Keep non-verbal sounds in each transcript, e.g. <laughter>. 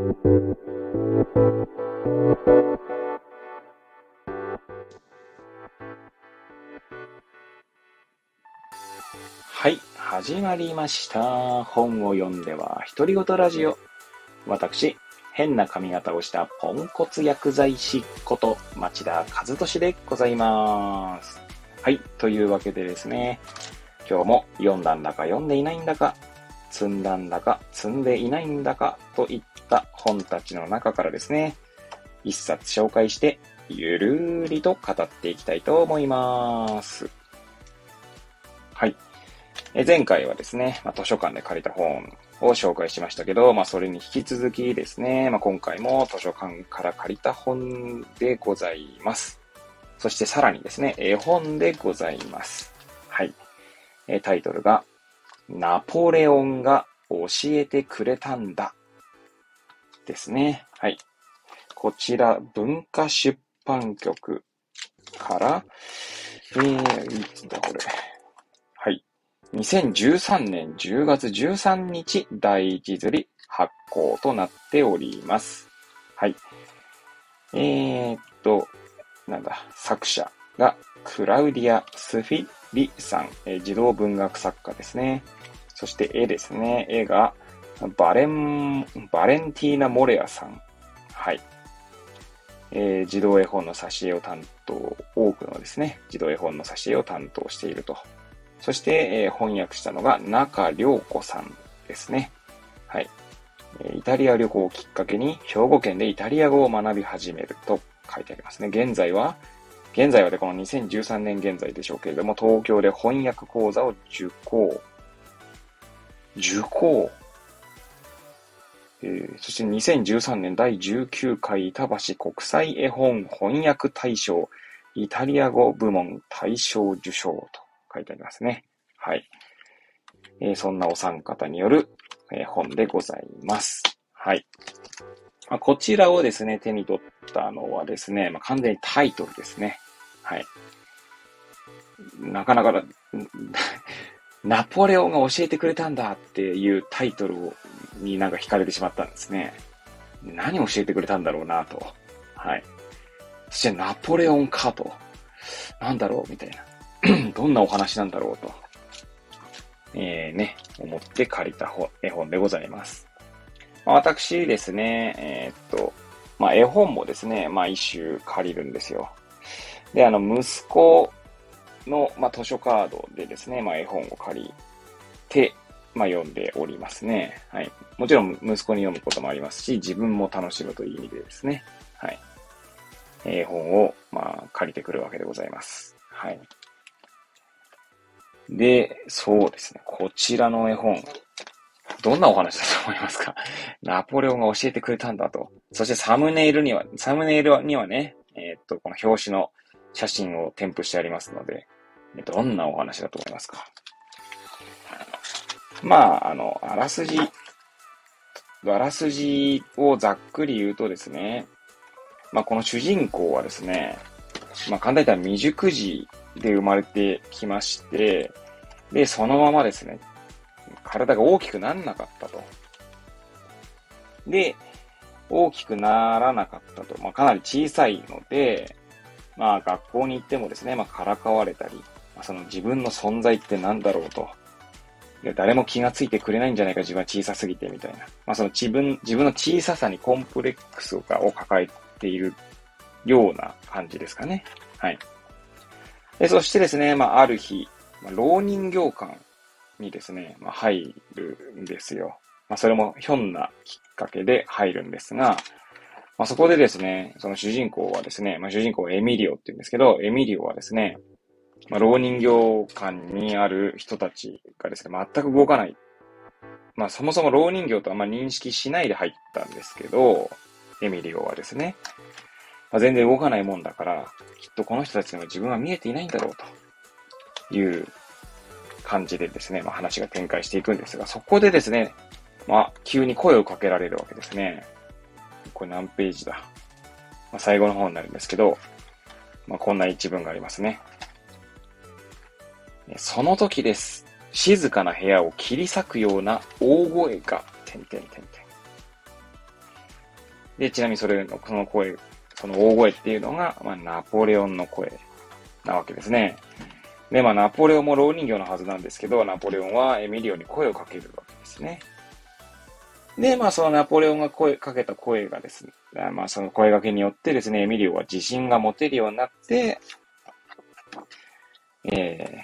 はい、始まりました。本を読んでは独り言ラジオ。私、変な髪型をしたポンコツ薬剤師こと町田和俊でございます。はい、というわけでですね、今日も読んだんだか読んでいないんだか、積んだんだか積んでいないんだかといった本たちの中からですね、一冊紹介して、ゆるーりと語っていきたいと思います。はい。え前回はですね、まあ、図書館で借りた本を紹介しましたけど、まあ、それに引き続きですね、まあ、今回も図書館から借りた本でございます。そしてさらにですね、絵本でございます。はい。えタイトルが、ナポレオンが教えてくれたんだ。ですね。はい。こちら、文化出版局から、えー、いつだこれ。はい2013年10月13日第一釣り発行となっております。はい。えー、っと、なんだ、作者がクラウディア・スフィリさん、えー、児童文学作家ですね。そして絵ですね。絵がバレン、バレンティーナ・モレアさん。はい。えー、児童絵本の挿絵を担当、多くのですね、児童絵本の挿絵を担当しているとそして、えー、翻訳したのが中良子さんですね。はい。イタリア旅行をきっかけに兵庫県でイタリア語を学び始めると書いてありますね。現在は、現在はでこの2013年現在でしょうけれども、東京で翻訳講座を受講。受講。えー、そして2013年第19回板橋国際絵本翻訳大賞イタリア語部門大賞受賞と書いてありますね。はい。えー、そんなお三方による、えー、本でございます。はい。まあ、こちらをですね、手に取ったのはですね、まあ、完全にタイトルですね。はい。なかなか、ナポレオンが教えてくれたんだっていうタイトルになんか惹かれてしまったんですね。何教えてくれたんだろうなと。はい。そしてナポレオンかと。なんだろうみたいな。<clears throat> どんなお話なんだろうと、えー、ね、思って借りた絵本でございます。まあ、私ですね、えー、っと、まあ、絵本もですね、まあ、一種借りるんですよ。で、あの、息子の、まあ、図書カードでですね、まあ、絵本を借りて、まあ、読んでおりますね。はい。もちろん、息子に読むこともありますし、自分も楽しむという意味でですね、はい。絵本を、まあ、借りてくるわけでございます。はい。で、そうですね。こちらの絵本。どんなお話だと思いますか？<laughs> ナポレオンが教えてくれたんだと。そしてサムネイルには、サムネイルにはね、えー、っと、この表紙の写真を添付してありますので、どんなお話だと思いますか？まあ、あの、あらすじ、あらすじをざっくり言うとですね、まあ、この主人公はですね、まあ、簡単に言ったら未熟児で生まれてきまして、で、そのままですね、体が大きくならなかったと。で、大きくならなかったと。まあ、かなり小さいので、まあ、学校に行ってもですね、まあ、からかわれたり、まあ、その自分の存在って何だろうと。で誰も気がついてくれないんじゃないか、自分は小さすぎて、みたいな。まあ、その自分、自分の小ささにコンプレックスを抱えているような感じですかね。はい。でそしてですね、まあ、ある日、まあ、老人形館にですね、まあ、入るんですよ。まあ、それもひょんなきっかけで入るんですが、まあ、そこでですね、その主人公はですね、まあ、主人公はエミリオって言うんですけど、エミリオはですね、まあ、老人形館にある人たちがですね、全く動かない。まあ、そもそも老人形とあんま認識しないで入ったんですけど、エミリオはですね、まあ、全然動かないもんだから、きっとこの人たちにも自分は見えていないんだろうという感じでですね、まあ、話が展開していくんですが、そこでですね、まあ、急に声をかけられるわけですね。これ何ページだ？まあ、最後の方になるんですけど、まあ、こんな一文がありますね。その時です。静かな部屋を切り裂くような大声が、てんてんてんてん。で、ちなみにそれの、その声、その大声っていうのが、まあ、ナポレオンの声なわけですね。で、まあ、ナポレオンも老人形のはずなんですけど、ナポレオンはエミリオに声をかけるわけですね。で、まあ、そのナポレオンが声かけた声がですね、まあ、その声掛けによってですね、エミリオは自信が持てるようになって、ええ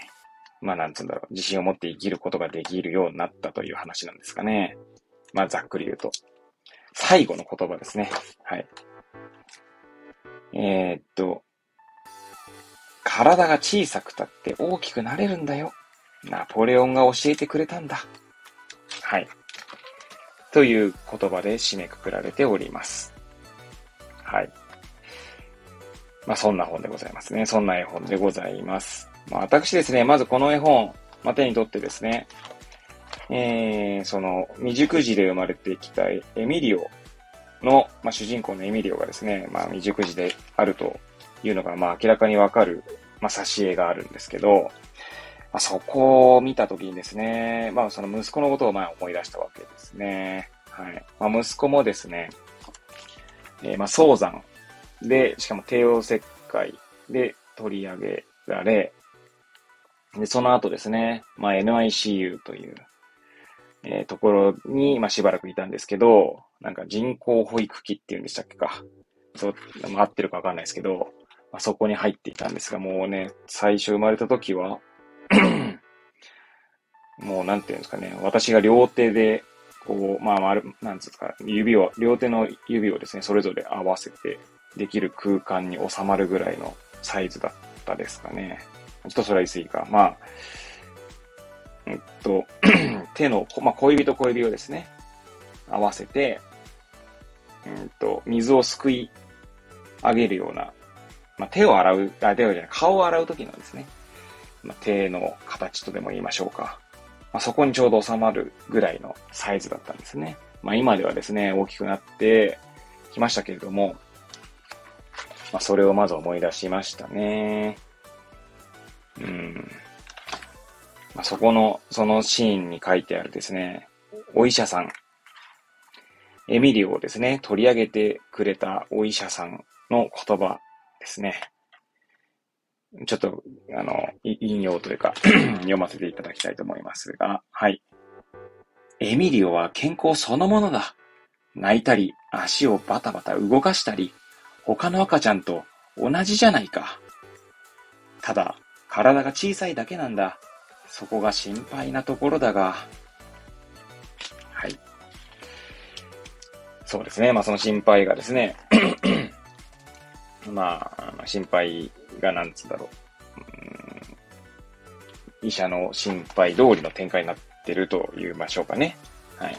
ー、まあ、なんつうんだろう、自信を持って生きることができるようになったという話なんですかね。まあ、ざっくり言うと。最後の言葉ですね。はい。えー、っと、体が小さくたって大きくなれるんだよ。ナポレオンが教えてくれたんだ。はい。という言葉で締めくくられております。はい。まあ、そんな本でございますね。そんな絵本でございます。まあ、私ですね、まずこの絵本、まあ、手に取ってですね、えー、その、未熟児で生まれてきたエミリオの、まあ、主人公のエミリオがですね、まあ、未熟児であるというのが、まあ、明らかにわかるまあ、挿絵があるんですけど、まあ、そこを見たときにですね、まあ、その息子のことをまあ思い出したわけですね。はい。まあ、息子もですね、えー、まあ、早産で、しかも帝王切開で取り上げられ、で、その後ですね、まあ、NICU という、えー、ところに、まあ、しばらくいたんですけど、なんか人工保育器っていうんでしたっけか。そう、合ってるかわかんないですけど、まあそこに入っていたんですが、もうね、最初生まれた時はもうなんていうんですかね、私が両手で、こう、まあ、丸、なんつうですか、指を、両手の指をですね、それぞれ合わせてできる空間に収まるぐらいのサイズだったですかね。ちょっとそれは言い過ぎか。まあ、えっと、<clears throat> 手の、まあ、小指と小指をですね、合わせて、うんと、水をすくい上げるようなまあ、手を洗う、あ、手をじゃない、顔を洗うときのですね、まあ、手の形とでも言いましょうか。まあ、そこにちょうど収まるぐらいのサイズだったんですね。まあ、今ではですね、大きくなってきましたけれども、まあ、それをまず思い出しましたね。うん。まあ、そこの、そのシーンに書いてあるですね、お医者さん、エミリオをですね、取り上げてくれたお医者さんの言葉ですね。ちょっと、あの、引用というか <clears throat> 読ませていただきたいと思いますが、はい。エミリオは健康そのものだ。泣いたり、足をバタバタ動かしたり、他の赤ちゃんと同じじゃないか。ただ、体が小さいだけなんだ。そこが心配なところだが。はい。そうですね。まあ、その心配がですね <clears throat> まあ、心配がなんつうだろう。うん、医者の心配通りの展開になってると言いましょうかね。はい。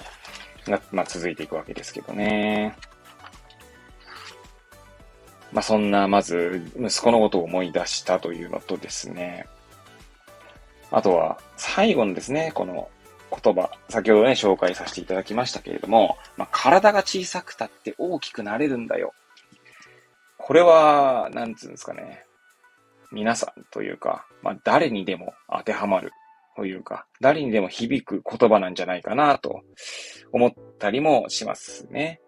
が、まあ、続いていくわけですけどね。まあ、そんな、まず、息子のことを思い出したというのとですね。あとは、最後のですね、この言葉、先ほどね、紹介させていただきましたけれども、まあ、体が小さくたって大きくなれるんだよ。これは、なんつうんですかね。皆さんというか、まあ、誰にでも当てはまるというか、誰にでも響く言葉なんじゃないかなと思ったりもしますね。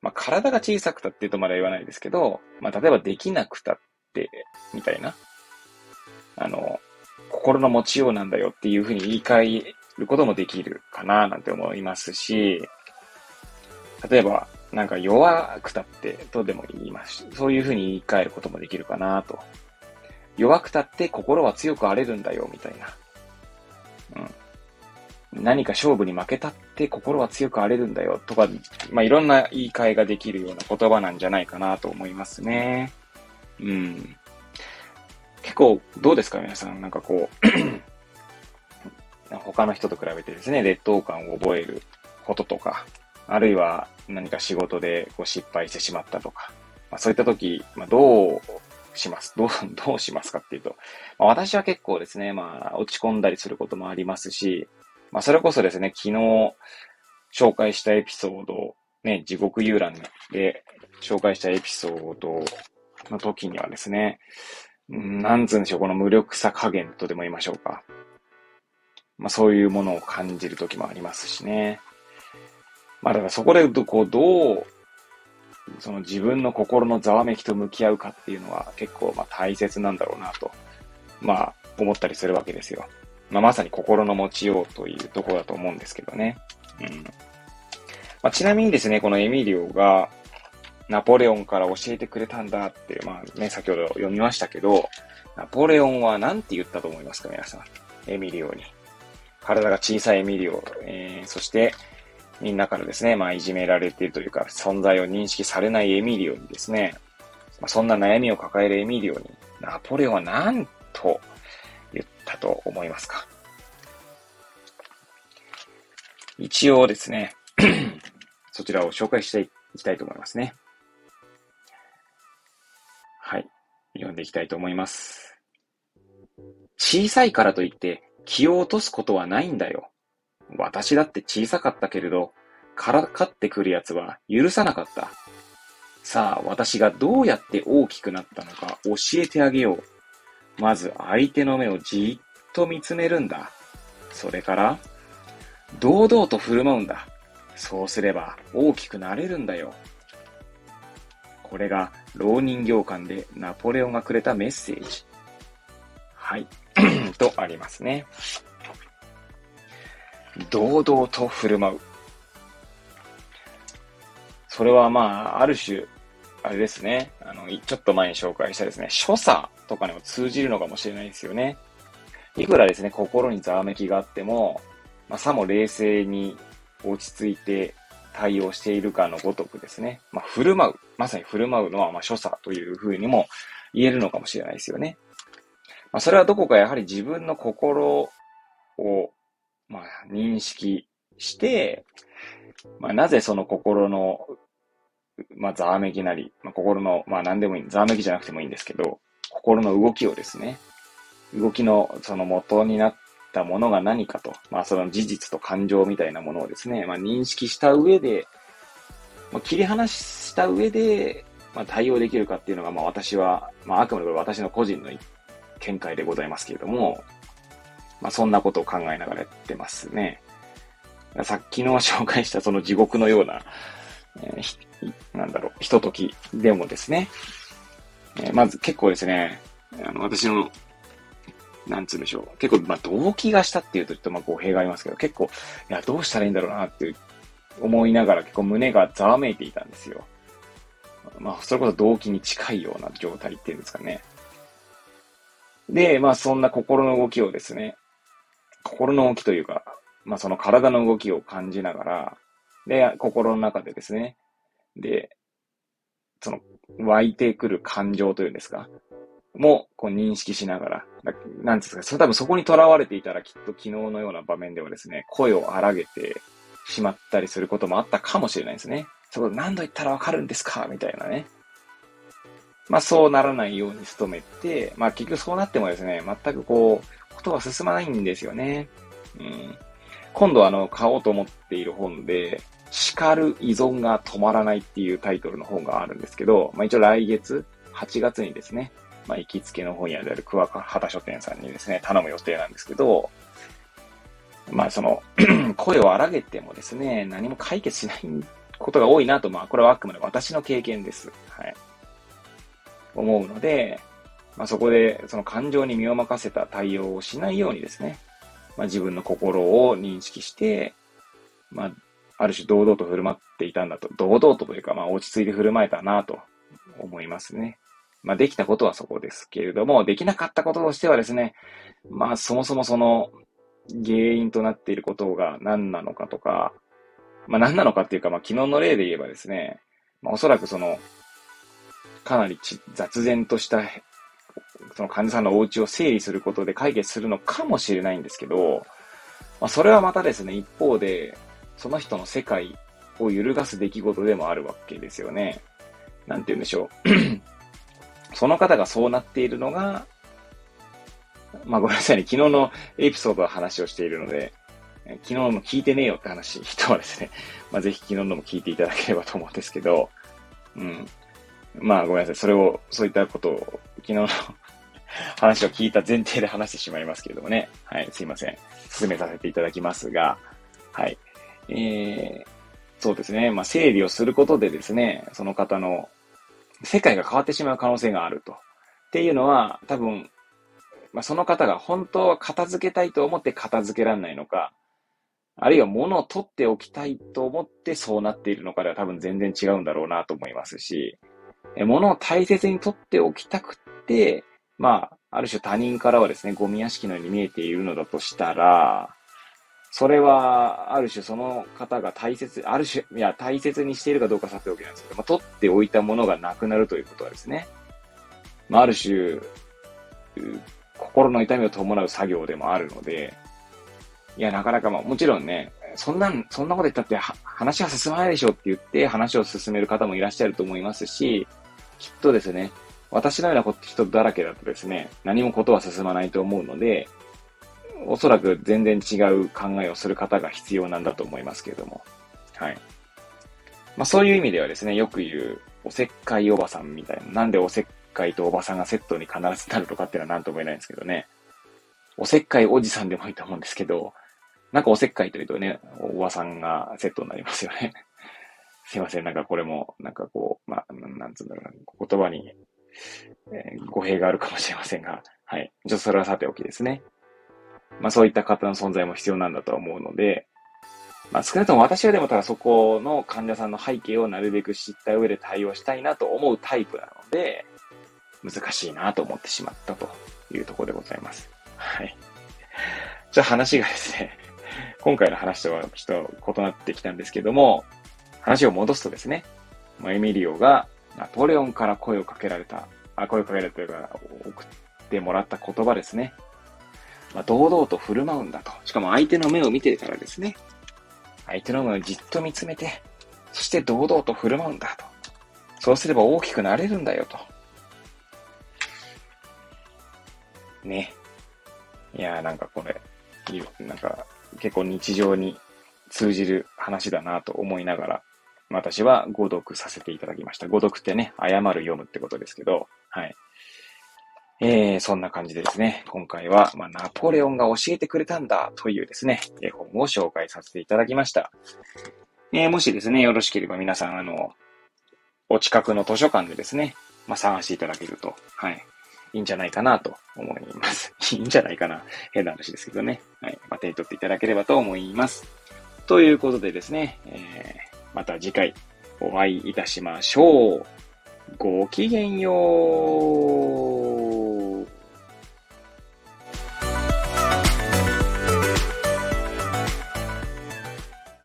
まあ、体が小さくたってとまだ言わないですけど、まあ、例えばできなくたって、みたいな。あの、心の持ちようなんだよっていうふうに言い換えることもできるかななんて思いますし、例えば、なんか弱くたってとでも言います、そういうふうに言い換えることもできるかなと。弱くたって心は強く荒れるんだよ、みたいな。うん。何か勝負に負けたって心は強く荒れるんだよ、とか、まあ、いろんな言い換えができるような言葉なんじゃないかなと思いますね。うん。結構、どうですか皆さん。なんかこう <clears throat> 他の人と比べてですね、劣等感を覚えることとか、あるいは何か仕事でこう失敗してしまったとか、まあ、そういった時、まあ、どうします？どう、<laughs> どうしますかっていうと、まあ、私は結構ですね、まあ、落ち込んだりすることもありますし、まあ、それこそですね、昨日紹介したエピソード、ね、地獄遊覧で紹介したエピソードの時にはですね、なんつうんでしょう、この無力さ加減とでも言いましょうか。まあそういうものを感じる時もありますしね。まあだからそこでこうどうその自分の心のざわめきと向き合うかっていうのは結構まあ大切なんだろうなと、まあ思ったりするわけですよ。まあ、まさに心の持ちようというところだと思うんですけどね。うん。まあ、ちなみにですね、このエミリオが、ナポレオンから教えてくれたんだって、まあね、先ほど読みましたけど、ナポレオンは何て言ったと思いますか、皆さん？エミリオに。体が小さいエミリオ、えー、そして、みんなからですね、まあ、いじめられているというか、存在を認識されないエミリオにですね、まあ、そんな悩みを抱えるエミリオに、ナポレオンは何と言ったと思いますか一応ですね、<clears throat> そちらを紹介していきたいと思いますね。はい。読んでいきたいと思います。小さいからといって気を落とすことはないんだよ。私だって小さかったけれど、からかってくる奴は許さなかった。さあ、私がどうやって大きくなったのか教えてあげよう。まず相手の目をじっと見つめるんだ。それから、堂々と振る舞うんだ。そうすれば大きくなれるんだよ。これが浪人行間でナポレオンがくれたメッセージ。はい。<clears throat> とありますね。堂々と振る舞う。それはまあ、ある種、あれですね。あの、ちょっと前に紹介したですね、所作とかにも通じるのかもしれないですよね。いくらですね、心にざわめきがあっても、まあ、さも冷静に落ち着いて対応しているかのごとくですね、まあ、振る舞う。まさに振る舞うのは、まあ、所作というふうにも言えるのかもしれないですよね。まあ、それはどこかやはり自分の心を、まあ、認識して、まあ、なぜその心の、まあ、ざわめきなり、まあ、心の、まあ、何でもいい、ざわめきじゃなくてもいいんですけど、心の動きをですね、動きのその元になったものが何かと、まあ、その事実と感情みたいなものをですね、まあ、認識した上で、まあ、切り離した上で、まあ、対応できるかっていうのが、まあ、私は、まあ、あくまで私の個人の見解でございますけれども、まあ、そんなことを考えながらやってますね。さっきの紹介したその地獄のような、えー、なんだろう、ひとときでもですね、えー、まず結構ですね、あの、私の、なんつうんでしょう。結構、まあ、動機がしたっていうとちょっとまあ語弊がありますけど、結構、いや、どうしたらいいんだろうなって思いながら結構胸がざわめいていたんですよ。まあ、それこそ動機に近いような状態っていうんですかね。で、まあそんな心の動きをですね、心の動きというか、まあその体の動きを感じながら、で、心の中でですね、で、その湧いてくる感情というんですか、もこう認識しながら、なんですか、それ多分そこに囚われていたらきっと昨日のような場面ではですね、声を荒げてしまったりすることもあったかもしれないですね。そこ何度言ったらわかるんですかみたいなね。まあそうならないように努めて、まあ結局そうなってもですね、全くこう、ことが進まないんですよね。うん。今度あの、買おうと思っている本で、叱る依存が止まらないっていうタイトルの本があるんですけど、まあ一応来月、8月にですね、まあ行きつけの本屋である桑畑書店さんにですね、頼む予定なんですけど、まあその <clears throat> 声を荒げてもですね、何も解決しないことが多いなと、まあこれはあくまで私の経験です。はい。思うので、まあ、そこでその感情に身を任せた対応をしないようにですね、まあ、自分の心を認識して、まあ、ある種堂々と振る舞っていたんだと、堂々とというか、まあ、落ち着いて振る舞えたなと思いますね。まあ、できたことはそこですけれども、できなかったこととしてはですね、まあ、そもそもその原因となっていることが何なのかとか、まあ、何なのかっていうか、まあ、昨日の例で言えばですね、まあ、おそらくその、かなり雑然とした、その患者さんのお家を整理することで解決するのかもしれないんですけど、まあ、それはまたですね、一方で、その人の世界を揺るがす出来事でもあるわけですよね。なんて言うんでしょう。<clears throat> その方がそうなっているのが、まあごめんなさいね、昨日のエピソードの話をしているので、昨日のも聞いてねえよって話、人はですね、まあぜひ昨日のも聞いていただければと思うんですけど、うん。まあごめんなさい。それを、そういったことを、昨日の話を聞いた前提で話してしまいますけれどもね。はい、すいません。進めさせていただきますが、はい。えー、そうですね。まあ、整理をすることでですね、その方の世界が変わってしまう可能性があると。っていうのは、多分、まあ、その方が本当は片付けたいと思って片付けられないのか、あるいは物を取っておきたいと思ってそうなっているのかでは多分全然違うんだろうなと思いますし、物を大切に取っておきたくて、まあ、ある種他人からはですね、ゴミ屋敷のように見えているのだとしたら、それは、ある種その方が大切、ある種、いや、大切にしているかどうかさておきなんですけど、まあ、取っておいたものがなくなるということはですね、まあ、ある種、心の痛みを伴う作業でもあるので、いや、なかなかまあ、もちろんね、そんな、そんなこと言ったって話が進まないでしょって言って話を進める方もいらっしゃると思いますし、きっとですね、私のような人だらけだとですね、何もことは進まないと思うので、おそらく全然違う考えをする方が必要なんだと思いますけれども。はい。まあそういう意味ではですね、よく言う、おせっかいおばさんみたいな、なんでおせっかいとおばさんがセットに必ずなるとかっていうのは何とも言えないんですけどね。おせっかいおじさんでもいいと思うんですけど、なんかおせっかいというとね、おばさんがセットになりますよね。<laughs> すいません、なんかこれも、なんかこう、まあ、なんつうんだろうな、言葉に、えー、語弊があるかもしれませんが、はい。ちょっとそれはさておきですね。まあそういった方の存在も必要なんだと思うので、まあ少なくとも私はでもただそこの患者さんの背景をなるべく知った上で対応したいなと思うタイプなので、難しいなと思ってしまったというところでございます。はい。じゃあ話がですね、今回の話とはちょっと異なってきたんですけども、話を戻すとですね、ま、エミリオがナポレオンから声をかけられた、あ、声をかけられたというか、送ってもらった言葉ですね。まあ、堂々と振る舞うんだと。しかも相手の目を見てからですね。相手の目をじっと見つめて、そして堂々と振る舞うんだと。そうすれば大きくなれるんだよと。ね。いやーなんかこれ、なんか結構日常に通じる話だなと思いながら、私は誤読させていただきました。誤読ってね、謝る読むってことですけど、はい。えー、そんな感じでですね、今回は、まあ、ナポレオンが教えてくれたんだというですね、絵本を紹介させていただきました。えー、もしですね、よろしければ皆さん、あの、お近くの図書館でですね、まあ、探していただけると、はい、いいんじゃないかなと思います。<laughs> いいんじゃないかな。変な話ですけどね。はい。まあ、手に取っていただければと思います。ということでですね、えー、また次回お会いいたしましょう。ごきげんよう。